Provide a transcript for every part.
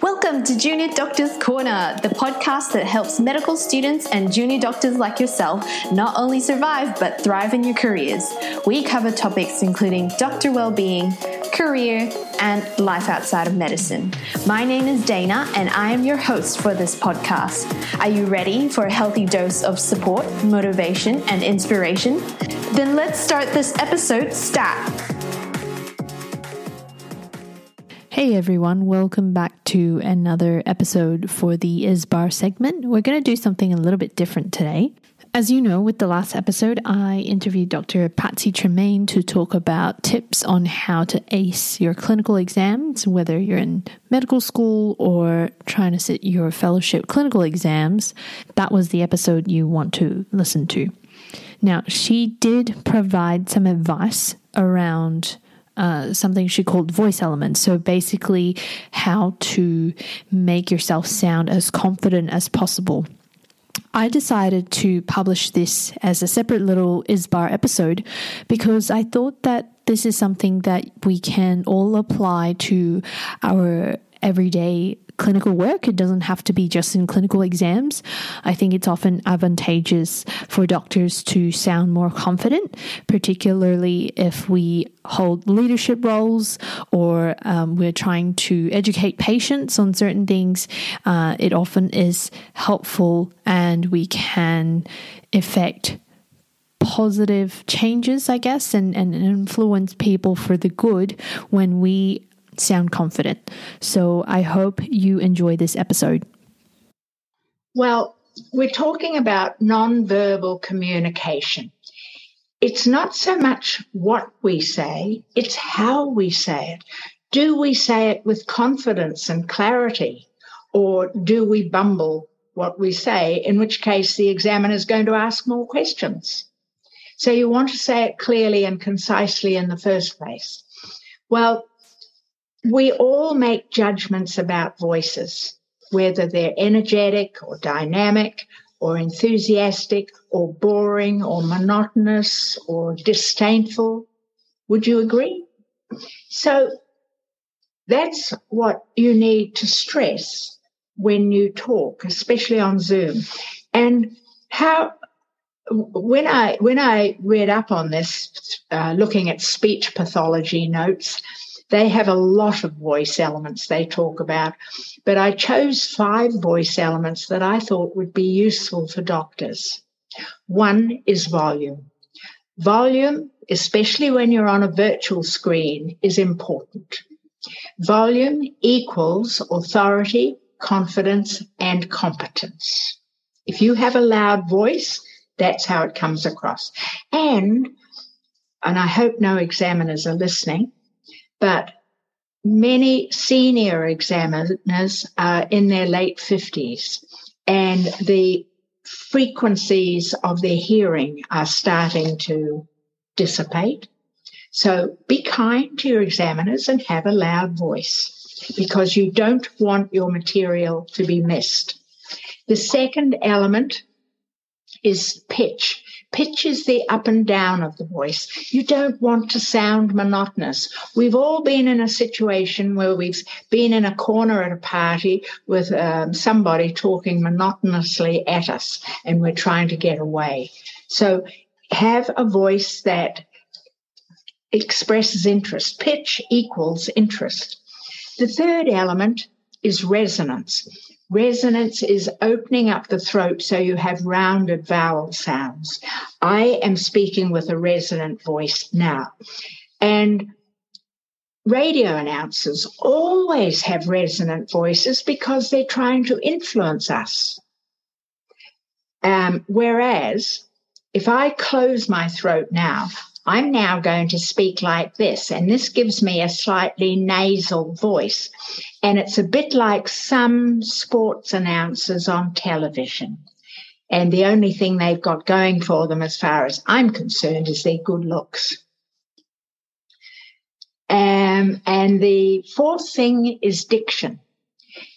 Welcome to Junior Doctors Corner, the podcast that helps medical students and junior doctors like yourself not only survive but thrive in your careers. We cover topics including doctor well-being, career, and life outside of medicine. My name is Dana, and I am your host for this podcast. Are you ready for a healthy dose of support, motivation, and inspiration? Then let's start this episode stat. Hey everyone, welcome back to another episode for the ISBAR segment. We're going to do something a little bit different today. As you know, with the last episode, I interviewed Dr. Patsy Tremaine to talk about tips on how to ace your clinical exams, whether you're in medical school or trying to sit your fellowship clinical exams. That was the episode you want to listen to. Now, she did provide some advice around uh, something she called voice elements. So basically, how to make yourself sound as confident as possible. I decided to publish this as a separate little ISBAR episode because I thought that this is something that we can all apply to our everyday clinical work. It doesn't have to be just in clinical exams. I think it's often advantageous for doctors to sound more confident, particularly if we hold leadership roles or um, we're trying to educate patients on certain things. Uh, it often is helpful and we can effect positive changes, I guess, and, and influence people for the good when we sound confident. So I hope you enjoy this episode. Well, we're talking about nonverbal communication. It's not so much what we say, it's how we say it. Do we say it with confidence and clarity, or do we bumble what we say, in which case the examiner is going to ask more questions? So you want to say it clearly and concisely in the first place. Well, we all make judgments about voices, whether they're energetic or dynamic or enthusiastic or boring or monotonous or disdainful. Would you agree? So that's what you need to stress when you talk, especially on Zoom. And how when I when I read up on this, uh, looking at speech pathology notes, they have a lot of voice elements they talk about, but I chose five voice elements that I thought would be useful for doctors. One is volume. Volume, especially when you're on a virtual screen, is important. Volume equals authority, confidence, and competence. If you have a loud voice, that's how it comes across. And, and I hope no examiners are listening, but many senior examiners are in their late 50s and the frequencies of their hearing are starting to dissipate. So be kind to your examiners and have a loud voice because you don't want your material to be missed. The second element is pitch. Pitch is the up and down of the voice. You don't want to sound monotonous. We've all been in a situation where we've been in a corner at a party with um, somebody talking monotonously at us and we're trying to get away. So have a voice that expresses interest. Pitch equals interest. The third element is resonance. Resonance is opening up the throat so you have rounded vowel sounds. I am speaking with a resonant voice now. And radio announcers always have resonant voices because they're trying to influence us. Um, whereas if I close my throat now, I'm now going to speak like this, and this gives me a slightly nasal voice. And it's a bit like some sports announcers on television. And the only thing they've got going for them, as far as I'm concerned, is their good looks. Um, and the fourth thing is diction.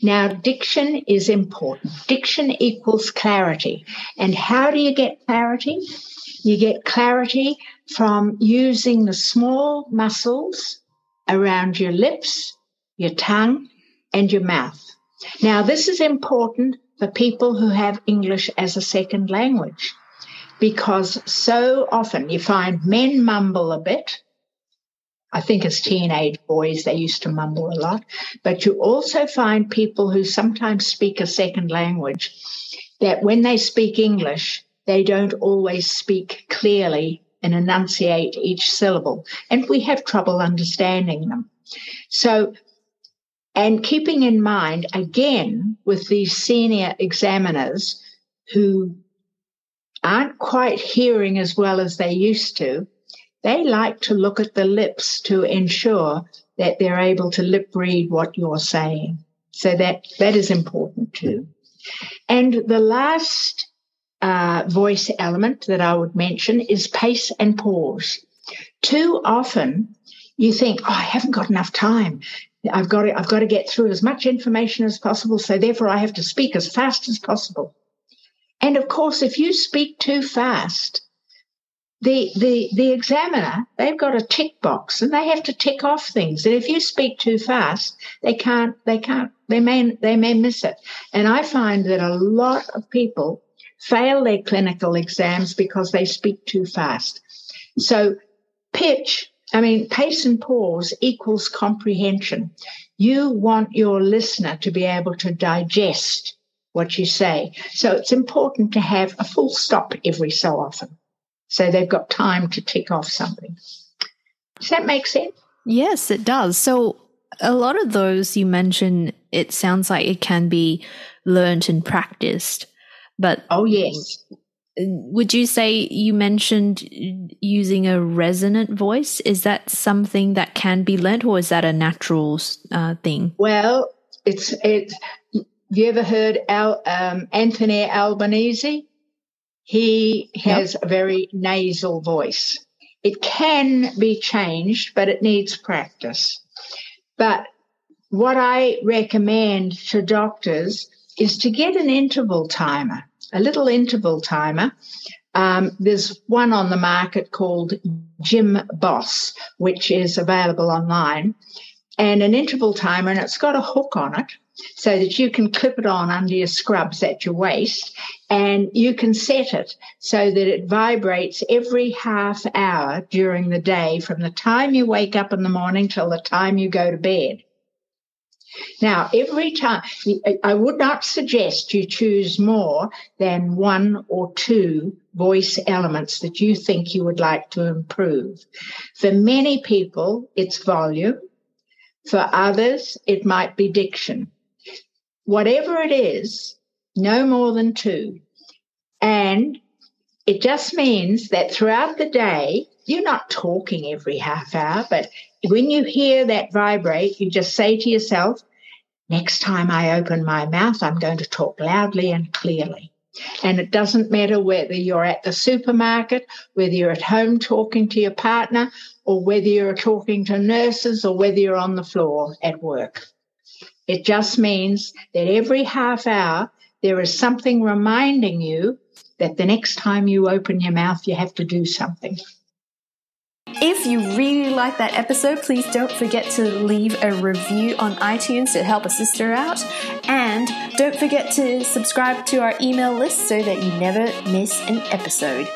Now, diction is important. Diction equals clarity. And how do you get clarity? You get clarity from using the small muscles around your lips, your tongue, and your mouth. Now, this is important for people who have English as a second language because so often you find men mumble a bit. I think as teenage boys, they used to mumble a lot, but you also find people who sometimes speak a second language that when they speak English, they don't always speak clearly and enunciate each syllable, and we have trouble understanding them. So and keeping in mind, again, with these senior examiners who aren't quite hearing as well as they used to, they like to look at the lips to ensure that they're able to lip read what you're saying. So that, that is important too. And the last uh, voice element that I would mention is pace and pause. Too often, you think, oh, I haven't got enough time. I've got to, I've got to get through as much information as possible. So therefore I have to speak as fast as possible. And of course, if you speak too fast, the, the, the examiner, they've got a tick box and they have to tick off things. And if you speak too fast, they can't, they can't, they may, they may miss it. And I find that a lot of people fail their clinical exams because they speak too fast. So pitch I mean, pace and pause equals comprehension. You want your listener to be able to digest what you say. So it's important to have a full stop every so often. So they've got time to tick off something. Does that make sense? Yes, it does. So a lot of those you mentioned, it sounds like it can be learned and practiced. But oh yes, would you say you mentioned using a resonant voice? Is that something that can be learned, or is that a natural uh, thing? Well, it's it's. You ever heard Al, um, Anthony Albanese? He has yep. a very nasal voice. It can be changed, but it needs practice. But what I recommend to doctors is to get an interval timer a little interval timer. Um, there's one on the market called Jim Boss, which is available online, and an interval timer, and it's got a hook on it so that you can clip it on under your scrubs at your waist and you can set it so that it vibrates every half hour during the day from the time you wake up in the morning till the time you go to bed. Now, every time, I would not suggest you choose more than one or two voice elements that you think you would like to improve. For many people, it's volume. For others, it might be diction. Whatever it is, no more than two. And it just means that throughout the day, you're not talking every half hour, but when you hear that vibrate, you just say to yourself, next time I open my mouth, I'm going to talk loudly and clearly. And it doesn't matter whether you're at the supermarket, whether you're at home talking to your partner, or whether you're talking to nurses, or whether you're on the floor at work. It just means that every half hour, there is something reminding you that the next time you open your mouth, you have to do something. If you really like that episode, please don't forget to leave a review on iTunes to help a sister out. And don't forget to subscribe to our email list so that you never miss an episode.